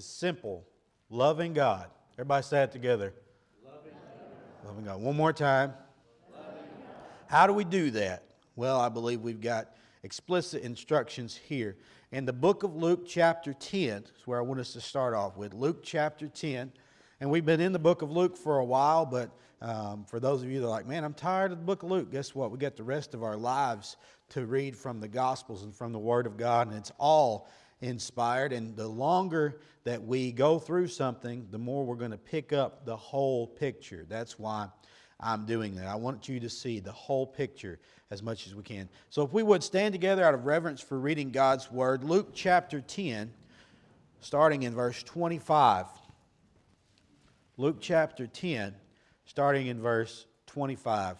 is simple loving God. Everybody say it together. Loving God. Loving God. One more time. How do we do that? Well, I believe we've got explicit instructions here. In the book of Luke, chapter 10, is where I want us to start off with. Luke, chapter 10. And we've been in the book of Luke for a while, but um, for those of you that are like, man, I'm tired of the book of Luke, guess what? We got the rest of our lives to read from the Gospels and from the Word of God, and it's all inspired. And the longer that we go through something, the more we're going to pick up the whole picture. That's why I'm doing that. I want you to see the whole picture as much as we can. So, if we would stand together out of reverence for reading God's Word, Luke chapter 10, starting in verse 25. Luke chapter 10, starting in verse 25.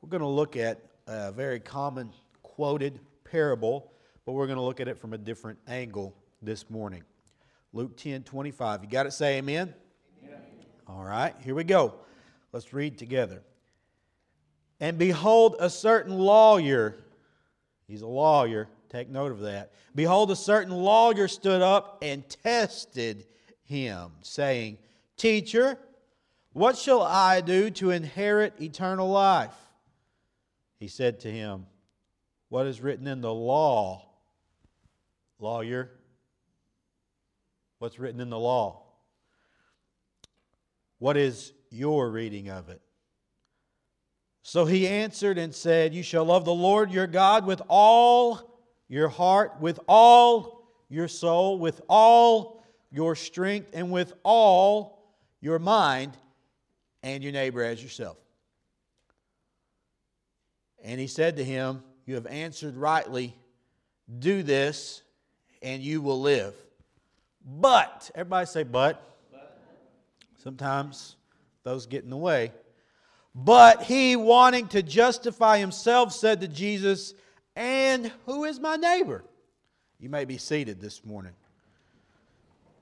We're going to look at a very common quoted parable, but we're going to look at it from a different angle this morning. Luke 10 25. You got it? Say amen. amen. All right, here we go. Let's read together. And behold, a certain lawyer, he's a lawyer, take note of that. Behold, a certain lawyer stood up and tested him, saying, Teacher, what shall I do to inherit eternal life? He said to him, What is written in the law? Lawyer, what's written in the law? What is your reading of it? So he answered and said, You shall love the Lord your God with all your heart, with all your soul, with all your strength, and with all your mind and your neighbor as yourself. And he said to him, You have answered rightly. Do this, and you will live. But, everybody say, but. but. Sometimes those get in the way. But he, wanting to justify himself, said to Jesus, And who is my neighbor? You may be seated this morning.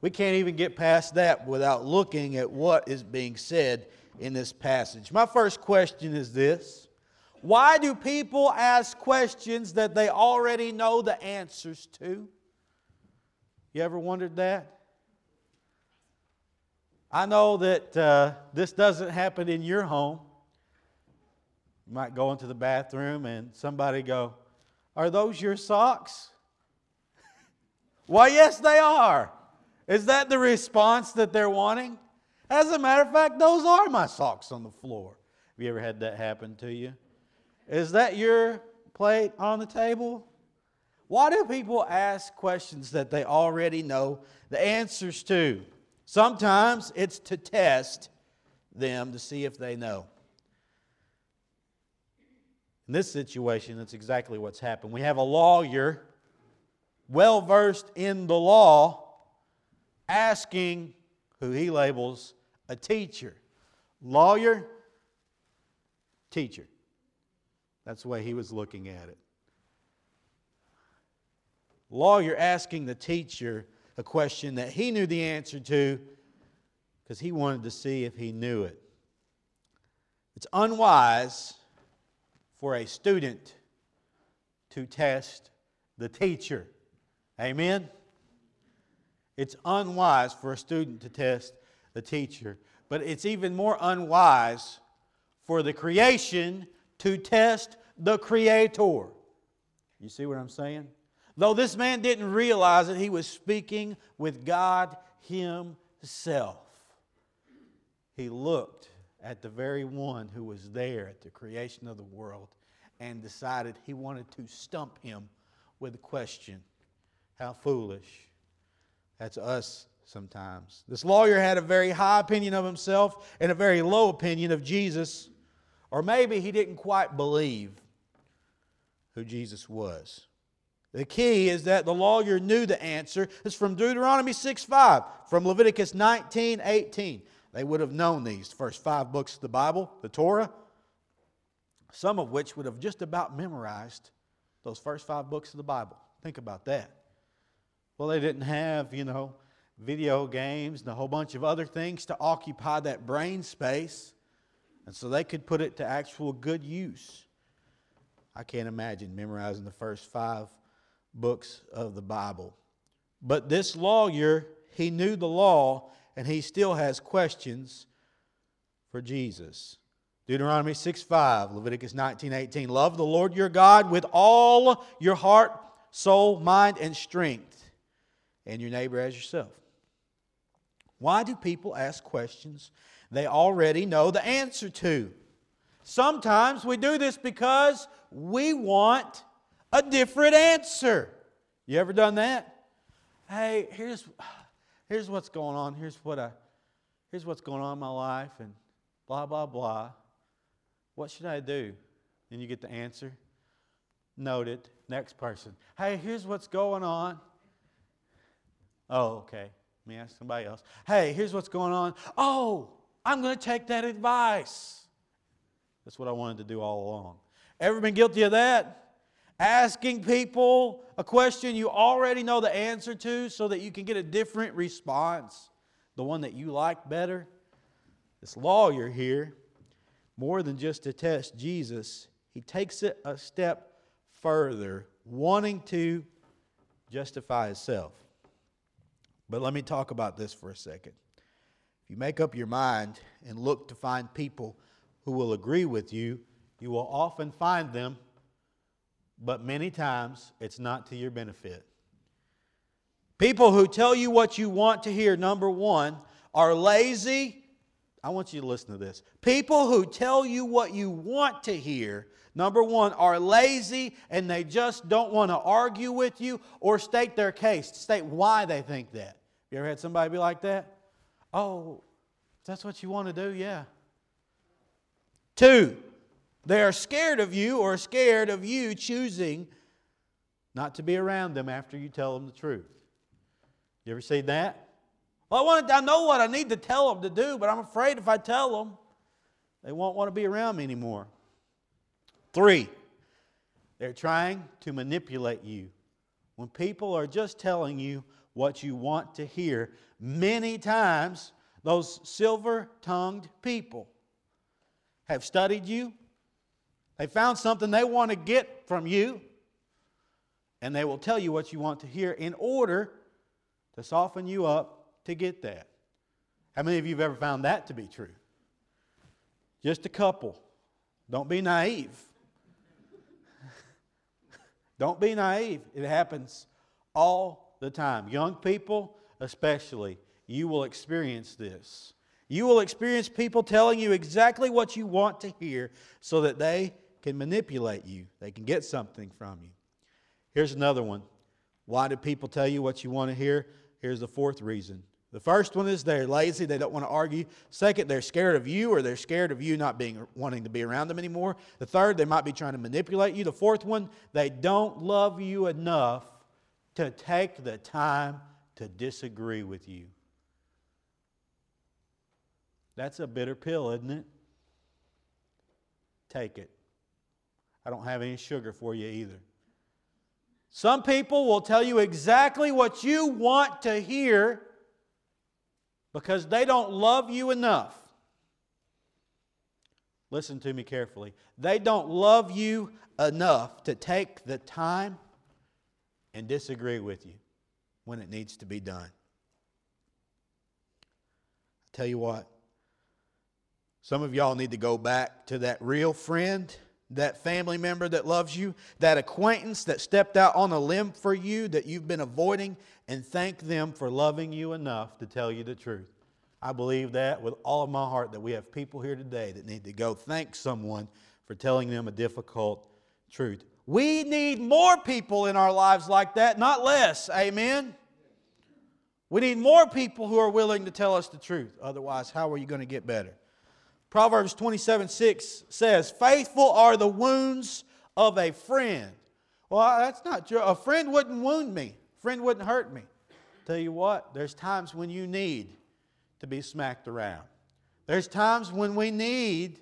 We can't even get past that without looking at what is being said in this passage. My first question is this Why do people ask questions that they already know the answers to? You ever wondered that? I know that uh, this doesn't happen in your home. You might go into the bathroom and somebody go, Are those your socks? Why, yes, they are. Is that the response that they're wanting? As a matter of fact, those are my socks on the floor. Have you ever had that happen to you? Is that your plate on the table? Why do people ask questions that they already know the answers to? Sometimes it's to test them to see if they know. In this situation, that's exactly what's happened. We have a lawyer, well versed in the law, asking who he labels a teacher. Lawyer, teacher. That's the way he was looking at it. Lawyer asking the teacher a question that he knew the answer to because he wanted to see if he knew it. It's unwise for a student to test the teacher. Amen? It's unwise for a student to test the teacher, but it's even more unwise for the creation to test the creator. You see what I'm saying? Though this man didn't realize that he was speaking with God Himself, he looked at the very one who was there at the creation of the world and decided he wanted to stump him with a question How foolish that's us sometimes. This lawyer had a very high opinion of himself and a very low opinion of Jesus, or maybe he didn't quite believe who Jesus was. The key is that the lawyer knew the answer. It's from Deuteronomy 6 5, from Leviticus 19 18. They would have known these first five books of the Bible, the Torah, some of which would have just about memorized those first five books of the Bible. Think about that. Well, they didn't have, you know, video games and a whole bunch of other things to occupy that brain space. And so they could put it to actual good use. I can't imagine memorizing the first five books of the Bible. But this lawyer, he knew the law and he still has questions for Jesus. Deuteronomy 6 5, Leviticus 19 18. Love the Lord your God with all your heart, soul, mind, and strength, and your neighbor as yourself. Why do people ask questions they already know the answer to? Sometimes we do this because we want a different answer. You ever done that? Hey, here's, here's what's going on. Here's what I, here's what's going on in my life, and blah blah blah. What should I do? And you get the answer. Note it. Next person. Hey, here's what's going on. Oh, okay. Let me ask somebody else. Hey, here's what's going on. Oh, I'm going to take that advice. That's what I wanted to do all along. Ever been guilty of that? Asking people a question you already know the answer to so that you can get a different response, the one that you like better? This lawyer here, more than just to test Jesus, he takes it a step further, wanting to justify himself. But let me talk about this for a second. If you make up your mind and look to find people who will agree with you, you will often find them, but many times it's not to your benefit. People who tell you what you want to hear, number one, are lazy. I want you to listen to this. People who tell you what you want to hear, number one, are lazy and they just don't want to argue with you or state their case, state why they think that. You ever had somebody be like that? Oh, that's what you want to do? Yeah. Two, they are scared of you or scared of you choosing not to be around them after you tell them the truth. You ever see that? Well, I, want to, I know what I need to tell them to do, but I'm afraid if I tell them, they won't want to be around me anymore. Three, they're trying to manipulate you. When people are just telling you what you want to hear, many times those silver tongued people have studied you. They found something they want to get from you, and they will tell you what you want to hear in order to soften you up to get that. How many of you have ever found that to be true? Just a couple. Don't be naive. Don't be naive. It happens all the time. Young people, especially, you will experience this. You will experience people telling you exactly what you want to hear so that they can manipulate you. They can get something from you. Here's another one. Why do people tell you what you want to hear? Here's the fourth reason. The first one is they're lazy, they don't want to argue. Second, they're scared of you or they're scared of you not being wanting to be around them anymore. The third, they might be trying to manipulate you. The fourth one, they don't love you enough to take the time to disagree with you. That's a bitter pill, isn't it? Take it. I don't have any sugar for you either. Some people will tell you exactly what you want to hear because they don't love you enough. Listen to me carefully. They don't love you enough to take the time and disagree with you when it needs to be done. I tell you what, some of y'all need to go back to that real friend, that family member that loves you, that acquaintance that stepped out on a limb for you that you've been avoiding, and thank them for loving you enough to tell you the truth. I believe that with all of my heart that we have people here today that need to go thank someone for telling them a difficult truth. We need more people in our lives like that, not less. Amen. We need more people who are willing to tell us the truth. Otherwise, how are you going to get better? Proverbs 27 6 says, Faithful are the wounds of a friend. Well, that's not true. A friend wouldn't wound me, a friend wouldn't hurt me. Tell you what, there's times when you need to be smacked around. There's times when we need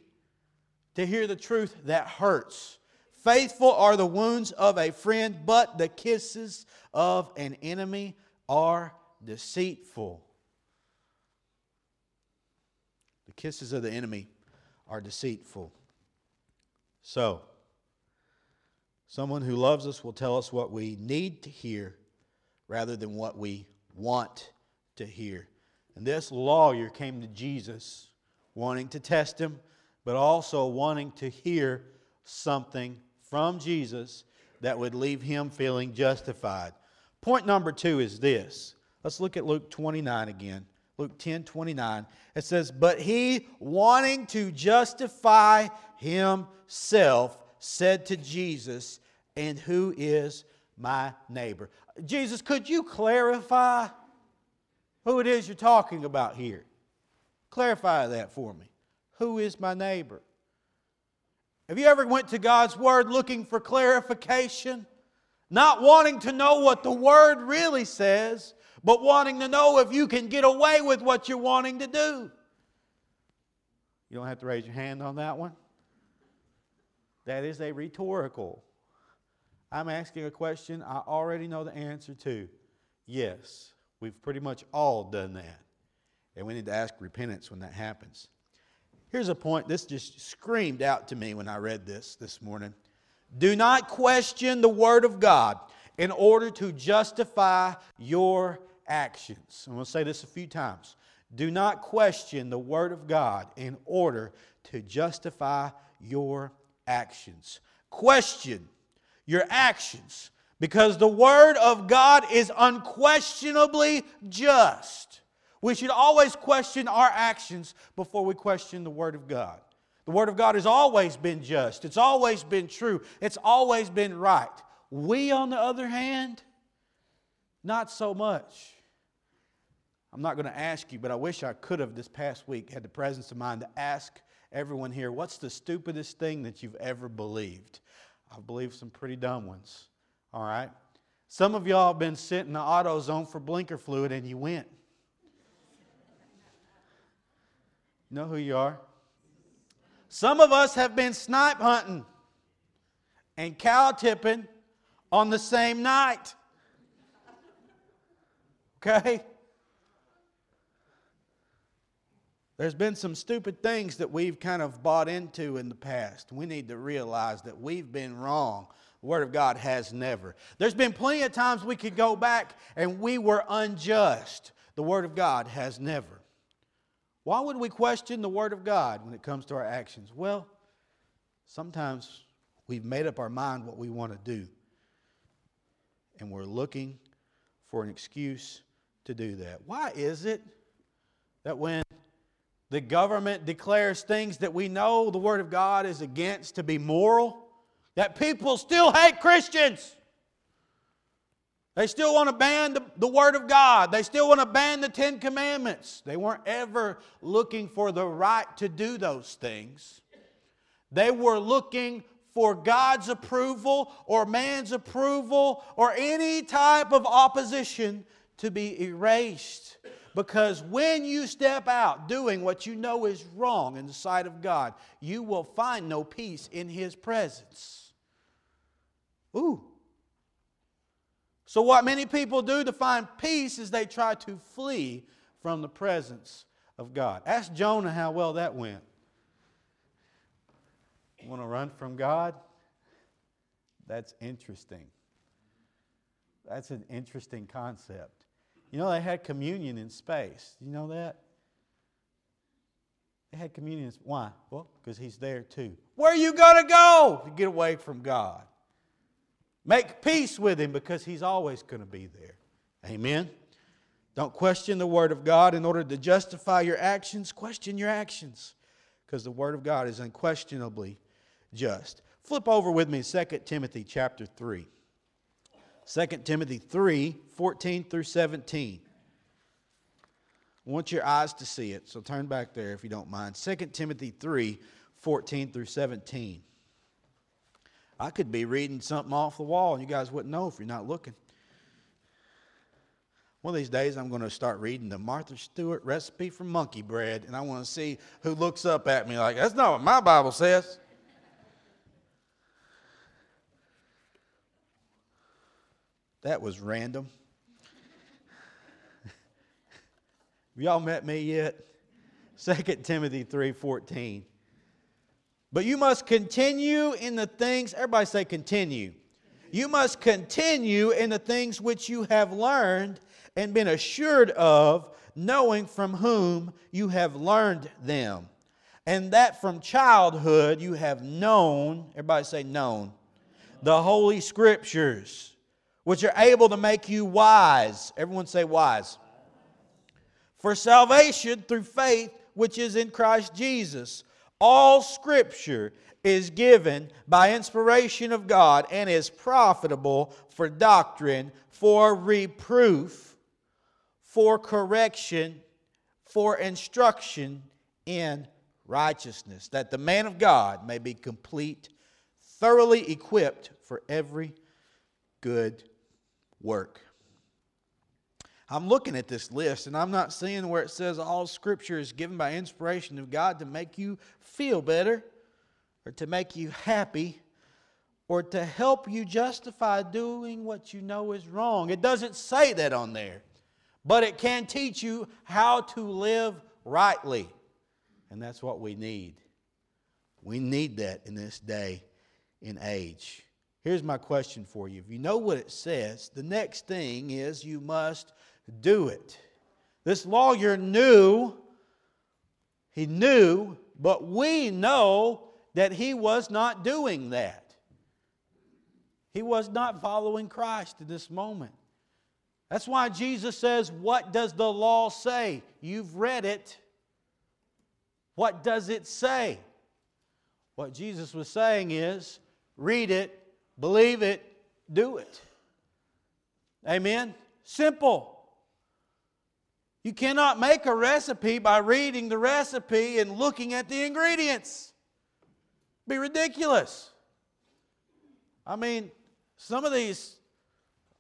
to hear the truth that hurts. Faithful are the wounds of a friend, but the kisses of an enemy are deceitful. The kisses of the enemy are deceitful. So, someone who loves us will tell us what we need to hear, rather than what we want to hear. And this lawyer came to Jesus wanting to test him, but also wanting to hear something from Jesus that would leave him feeling justified. Point number two is this. Let's look at Luke 29 again. Luke 10 29. It says, But he, wanting to justify himself, said to Jesus, And who is my neighbor? Jesus, could you clarify who it is you're talking about here? Clarify that for me. Who is my neighbor? Have you ever went to God's word looking for clarification? Not wanting to know what the word really says, but wanting to know if you can get away with what you're wanting to do. You don't have to raise your hand on that one. That is a rhetorical. I'm asking a question I already know the answer to. Yes, we've pretty much all done that. And we need to ask repentance when that happens. Here's a point, this just screamed out to me when I read this this morning. Do not question the Word of God in order to justify your actions. I'm going to say this a few times. Do not question the Word of God in order to justify your actions. Question your actions because the Word of God is unquestionably just. We should always question our actions before we question the Word of God. The Word of God has always been just, it's always been true, it's always been right. We, on the other hand, not so much. I'm not going to ask you, but I wish I could have this past week had the presence of mind to ask everyone here what's the stupidest thing that you've ever believed? I've believed some pretty dumb ones. All right? Some of y'all have been sitting in the AutoZone for blinker fluid and you went. know who you are. Some of us have been snipe hunting and cow tipping on the same night. Okay? There's been some stupid things that we've kind of bought into in the past. We need to realize that we've been wrong. The Word of God has never. There's been plenty of times we could go back and we were unjust. The Word of God has never. Why would we question the Word of God when it comes to our actions? Well, sometimes we've made up our mind what we want to do, and we're looking for an excuse to do that. Why is it that when the government declares things that we know the Word of God is against to be moral, that people still hate Christians? They still want to ban the, the Word of God. They still want to ban the Ten Commandments. They weren't ever looking for the right to do those things. They were looking for God's approval or man's approval or any type of opposition to be erased. Because when you step out doing what you know is wrong in the sight of God, you will find no peace in His presence. Ooh. So, what many people do to find peace is they try to flee from the presence of God. Ask Jonah how well that went. Want to run from God? That's interesting. That's an interesting concept. You know, they had communion in space. You know that? They had communion. Why? Well, because he's there too. Where are you going to go to get away from God? Make peace with him because he's always going to be there. Amen. Don't question the Word of God in order to justify your actions. Question your actions because the Word of God is unquestionably just. Flip over with me 2 Timothy chapter 3. 2 Timothy 3 14 through 17. I want your eyes to see it, so turn back there if you don't mind. 2 Timothy 3 14 through 17. I could be reading something off the wall and you guys wouldn't know if you're not looking. One of these days, I'm going to start reading the Martha Stewart recipe for monkey bread, and I want to see who looks up at me like, that's not what my Bible says. That was random. Y'all met me yet? 2 Timothy 3:14. But you must continue in the things, everybody say continue. You must continue in the things which you have learned and been assured of, knowing from whom you have learned them. And that from childhood you have known, everybody say known, the Holy Scriptures, which are able to make you wise. Everyone say wise. For salvation through faith which is in Christ Jesus. All Scripture is given by inspiration of God and is profitable for doctrine, for reproof, for correction, for instruction in righteousness, that the man of God may be complete, thoroughly equipped for every good work. I'm looking at this list and I'm not seeing where it says all scripture is given by inspiration of God to make you feel better or to make you happy or to help you justify doing what you know is wrong. It doesn't say that on there, but it can teach you how to live rightly. And that's what we need. We need that in this day and age. Here's my question for you. If you know what it says, the next thing is you must do it. This lawyer knew, he knew, but we know that he was not doing that. He was not following Christ at this moment. That's why Jesus says, What does the law say? You've read it. What does it say? What Jesus was saying is, read it, believe it, do it. Amen? Simple. You cannot make a recipe by reading the recipe and looking at the ingredients. Be ridiculous. I mean, some of these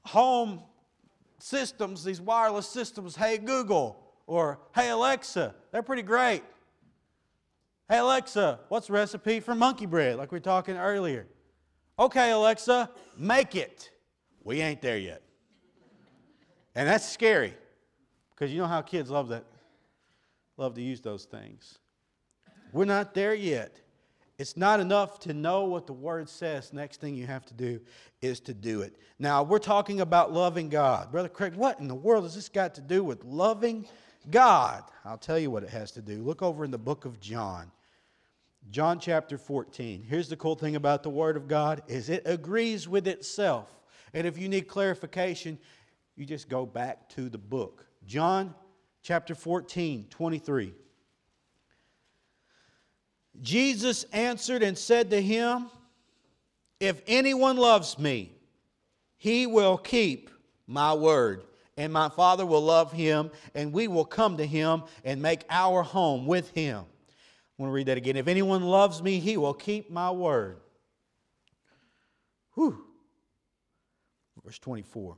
home systems, these wireless systems, hey Google or hey Alexa, they're pretty great. Hey Alexa, what's the recipe for monkey bread, like we were talking earlier? Okay, Alexa, make it. We ain't there yet. And that's scary. Because you know how kids love that, love to use those things. We're not there yet. It's not enough to know what the word says. Next thing you have to do is to do it. Now, we're talking about loving God. Brother Craig, what in the world has this got to do with loving God? I'll tell you what it has to do. Look over in the book of John. John chapter 14. Here's the cool thing about the word of God is it agrees with itself. And if you need clarification, you just go back to the book. John chapter 14, 23. Jesus answered and said to him, If anyone loves me, he will keep my word, and my Father will love him, and we will come to him and make our home with him. I want to read that again. If anyone loves me, he will keep my word. Whew. Verse 24.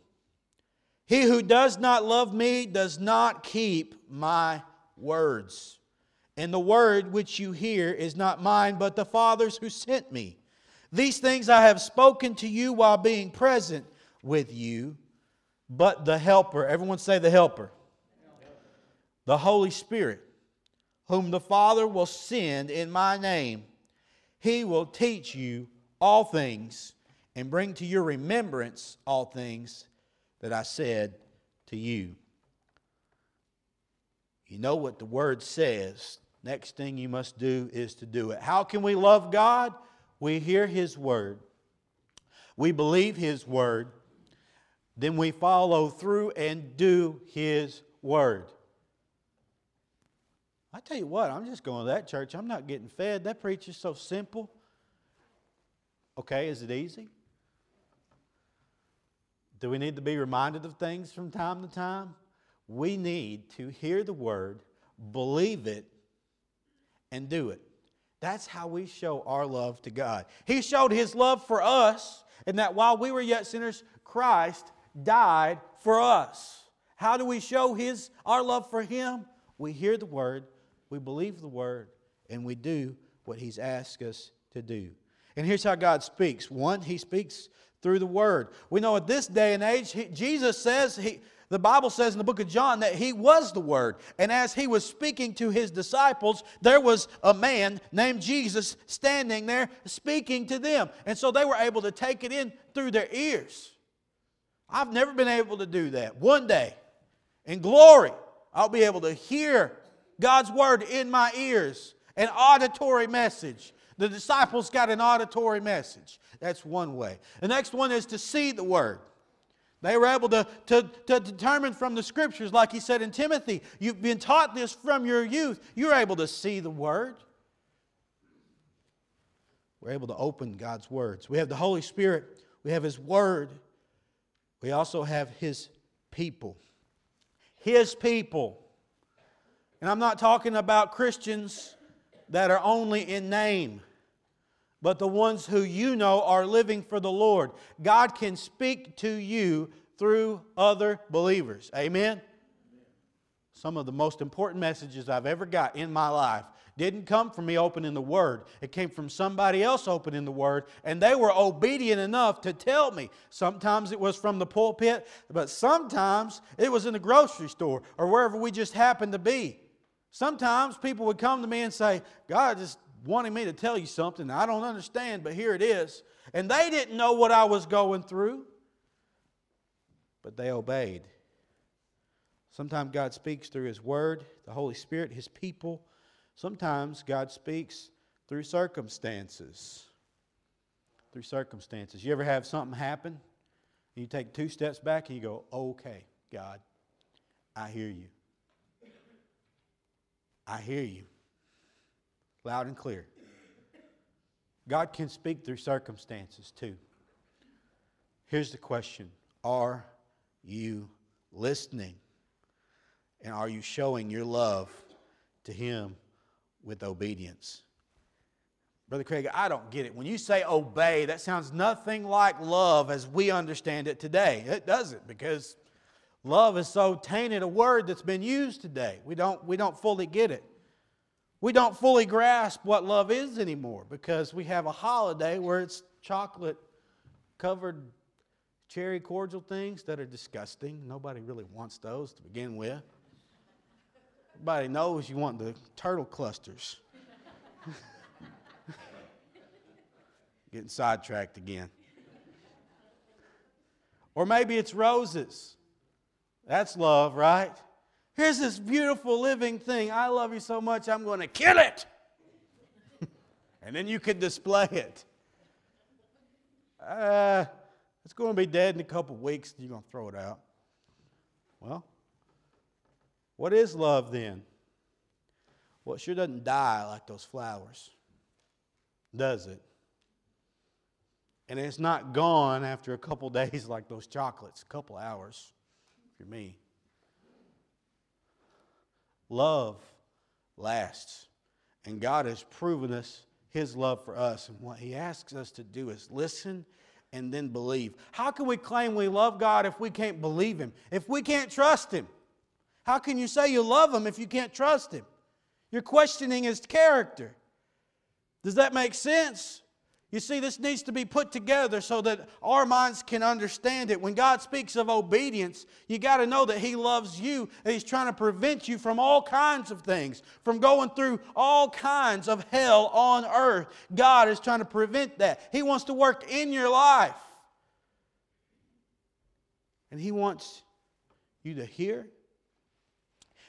He who does not love me does not keep my words. And the word which you hear is not mine, but the Father's who sent me. These things I have spoken to you while being present with you. But the Helper, everyone say the Helper, the Holy Spirit, whom the Father will send in my name, he will teach you all things and bring to your remembrance all things that I said to you. You know what the word says. Next thing you must do is to do it. How can we love God? We hear His word, we believe His word, then we follow through and do His word. I tell you what, I'm just going to that church. I'm not getting fed. That preacher's so simple. Okay, is it easy? Do we need to be reminded of things from time to time? We need to hear the word, believe it, and do it. That's how we show our love to God. He showed his love for us, and that while we were yet sinners, Christ died for us. How do we show his our love for him? We hear the word, we believe the word, and we do what he's asked us to do. And here's how God speaks. One, he speaks through the Word. We know at this day and age, he, Jesus says he, The Bible says in the book of John that he was the Word. And as he was speaking to his disciples, there was a man named Jesus standing there speaking to them. And so they were able to take it in through their ears. I've never been able to do that. One day, in glory, I'll be able to hear God's Word in my ears, an auditory message. The disciples got an auditory message. That's one way. The next one is to see the Word. They were able to, to, to determine from the scriptures, like he said in Timothy, you've been taught this from your youth. You're able to see the Word. We're able to open God's words. We have the Holy Spirit, we have His Word, we also have His people. His people. And I'm not talking about Christians that are only in name but the ones who you know are living for the Lord. God can speak to you through other believers. Amen? Some of the most important messages I've ever got in my life didn't come from me opening the Word. It came from somebody else opening the Word, and they were obedient enough to tell me. Sometimes it was from the pulpit, but sometimes it was in the grocery store or wherever we just happened to be. Sometimes people would come to me and say, God just wanting me to tell you something I don't understand, but here it is. And they didn't know what I was going through, but they obeyed. Sometimes God speaks through His Word, the Holy Spirit, His people. Sometimes God speaks through circumstances. Through circumstances. You ever have something happen? And you take two steps back and you go, okay, God, I hear you. I hear you loud and clear. God can speak through circumstances too. Here's the question Are you listening? And are you showing your love to Him with obedience? Brother Craig, I don't get it. When you say obey, that sounds nothing like love as we understand it today. It doesn't because love is so tainted a word that's been used today. We don't, we don't fully get it. We don't fully grasp what love is anymore because we have a holiday where it's chocolate covered cherry cordial things that are disgusting. Nobody really wants those to begin with. Everybody knows you want the turtle clusters. Getting sidetracked again. Or maybe it's roses. That's love, right? Here's this beautiful living thing. I love you so much, I'm going to kill it. and then you could display it. Uh, it's going to be dead in a couple weeks. You're going to throw it out. Well, what is love then? Well, it sure doesn't die like those flowers, does it? And it's not gone after a couple days like those chocolates, a couple hours, if you're me. Love lasts. And God has proven us His love for us. And what He asks us to do is listen and then believe. How can we claim we love God if we can't believe Him? If we can't trust Him? How can you say you love Him if you can't trust Him? You're questioning His character. Does that make sense? You see, this needs to be put together so that our minds can understand it. When God speaks of obedience, you got to know that He loves you and He's trying to prevent you from all kinds of things, from going through all kinds of hell on earth. God is trying to prevent that. He wants to work in your life. And He wants you to hear,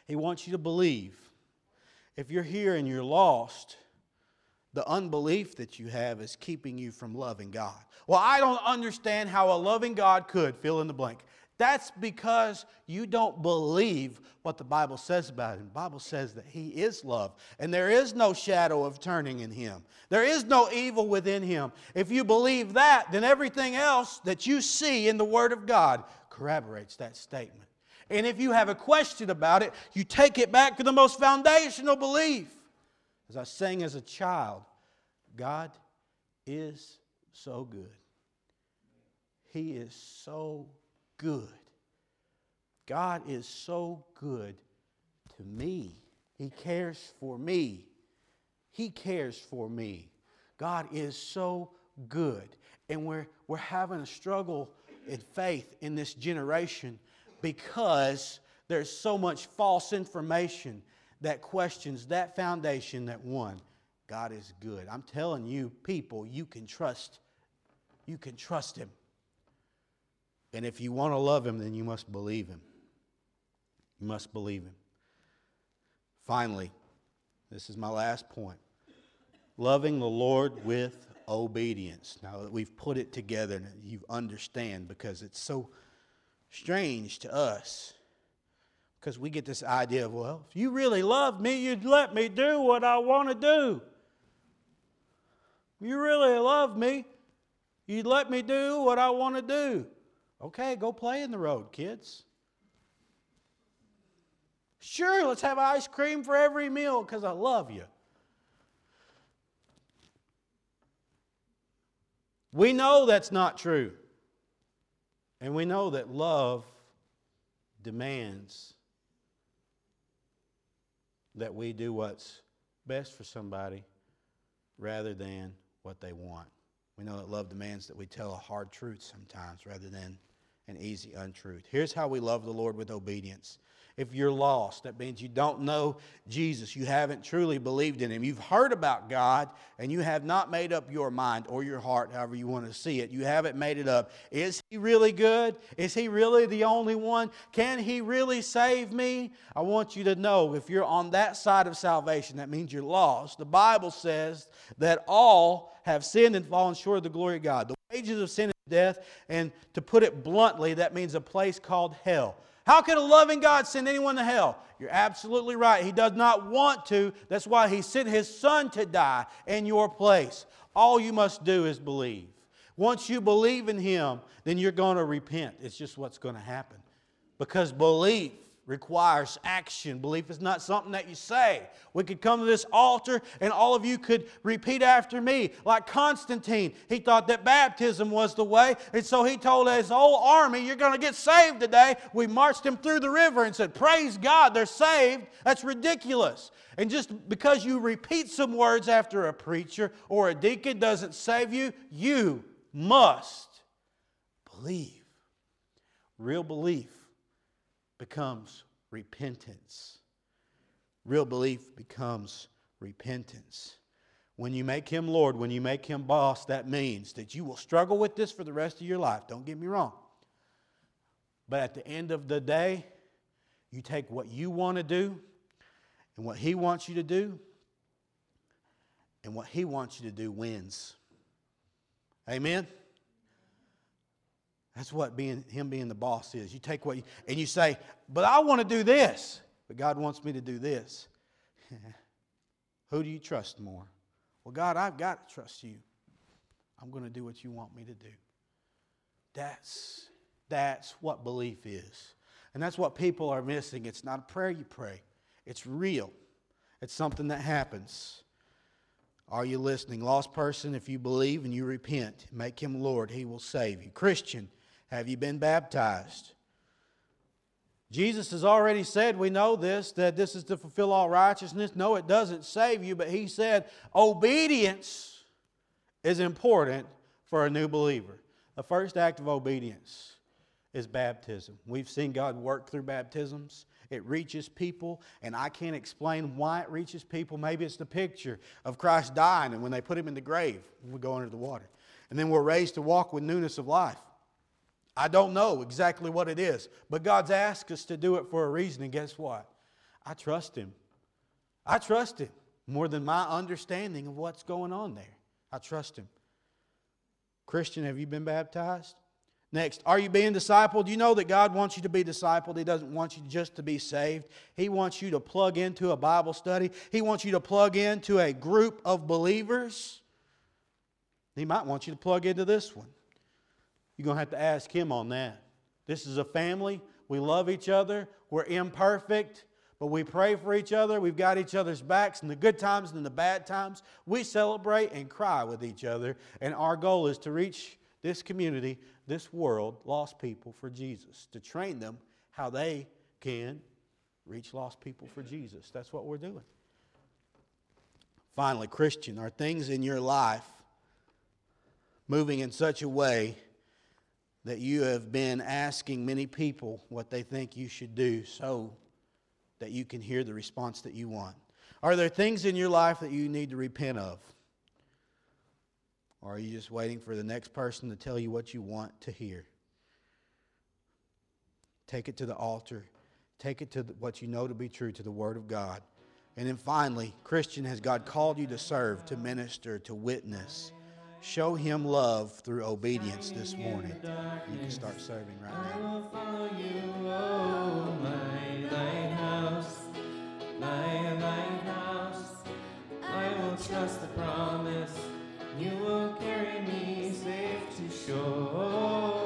He wants you to believe. If you're here and you're lost, the unbelief that you have is keeping you from loving God. Well, I don't understand how a loving God could fill in the blank. That's because you don't believe what the Bible says about him. The Bible says that he is love, and there is no shadow of turning in him. There is no evil within him. If you believe that, then everything else that you see in the Word of God corroborates that statement. And if you have a question about it, you take it back to the most foundational belief. As I sang as a child, God is so good. He is so good. God is so good to me. He cares for me. He cares for me. God is so good. And we're, we're having a struggle in faith in this generation Because there's so much false information that questions that foundation that one, God is good. I'm telling you, people, you can trust. You can trust Him. And if you want to love Him, then you must believe Him. You must believe Him. Finally, this is my last point loving the Lord with obedience. Now that we've put it together you understand because it's so strange to us. Because we get this idea of, well, if you really loved me, you'd let me do what I want to do. If you really love me, you'd let me do what I want to do. Okay, go play in the road, kids. Sure, let's have ice cream for every meal because I love you. We know that's not true. And we know that love demands that we do what's best for somebody rather than what they want. We know that love demands that we tell a hard truth sometimes rather than an easy untruth. Here's how we love the Lord with obedience if you're lost. That means you don't know Jesus. You haven't truly believed in Him. You've heard about God and you have not made up your mind or your heart, however you want to see it. You haven't made it up. Is He really good? Is He really the only one? Can He really save me? I want you to know if you're on that side of salvation, that means you're lost. The Bible says that all have sinned and fallen short of the glory of God. The wages of sin death, and to put it bluntly, that means a place called hell. How can a loving God send anyone to hell? You're absolutely right. He does not want to. That's why He sent His Son to die in your place. All you must do is believe. Once you believe in Him, then you're going to repent. It's just what's going to happen. Because belief requires action. Belief is not something that you say. We could come to this altar and all of you could repeat after me. Like Constantine, he thought that baptism was the way, and so he told his whole army, You're going to get saved today. We marched him through the river and said, Praise God, they're saved. That's ridiculous. And just because you repeat some words after a preacher or a deacon doesn't save you, you must believe. Real belief becomes repentance. Real belief becomes repentance. When you make him Lord, when you make him boss, that means that you will struggle with this for the rest of your life. Don't get me wrong. But at the end of the day, you take what you want to do and what he wants you to do, and what he wants you to do wins. Amen? That's what being him being the boss is. You take what you, and you say, "But I want to do this, but God wants me to do this." Who do you trust more? Well, God, I've got to trust you. I'm going to do what you want me to do. That's that's what belief is. And that's what people are missing. It's not a prayer you pray. It's real. It's something that happens. Are you listening? Lost person, if you believe and you repent, make him Lord, he will save you. Christian, have you been baptized? Jesus has already said, we know this, that this is to fulfill all righteousness. No, it doesn't save you, but he said obedience is important for a new believer. The first act of obedience is baptism. We've seen God work through baptisms. It reaches people, and I can't explain why it reaches people. Maybe it's the picture of Christ dying, and when they put him in the grave, we go under the water. And then we're raised to walk with newness of life. I don't know exactly what it is, but God's asked us to do it for a reason, and guess what? I trust Him. I trust Him more than my understanding of what's going on there. I trust Him. Christian, have you been baptized? Next, are you being discipled? You know that God wants you to be discipled. He doesn't want you just to be saved. He wants you to plug into a Bible study. He wants you to plug into a group of believers. He might want you to plug into this one. You're going to have to ask Him on that. This is a family. We love each other. We're imperfect, but we pray for each other. We've got each other's backs in the good times and the bad times. We celebrate and cry with each other. And our goal is to reach this community, this world, lost people for Jesus, to train them how they can reach lost people for Jesus. That's what we're doing. Finally, Christian, are things in your life moving in such a way that you have been asking many people what they think you should do so that you can hear the response that you want? Are there things in your life that you need to repent of? Or are you just waiting for the next person to tell you what you want to hear? Take it to the altar. Take it to the, what you know to be true, to the Word of God. And then finally, Christian, has God called you to serve, to minister, to witness? Show him love through obedience this morning. You can start serving right now. You will carry me safe to shore.